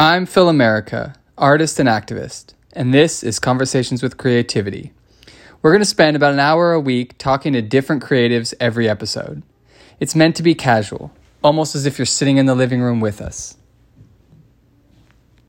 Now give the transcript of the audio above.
I'm Phil America, artist and activist, and this is Conversations with Creativity. We're going to spend about an hour a week talking to different creatives every episode. It's meant to be casual, almost as if you're sitting in the living room with us.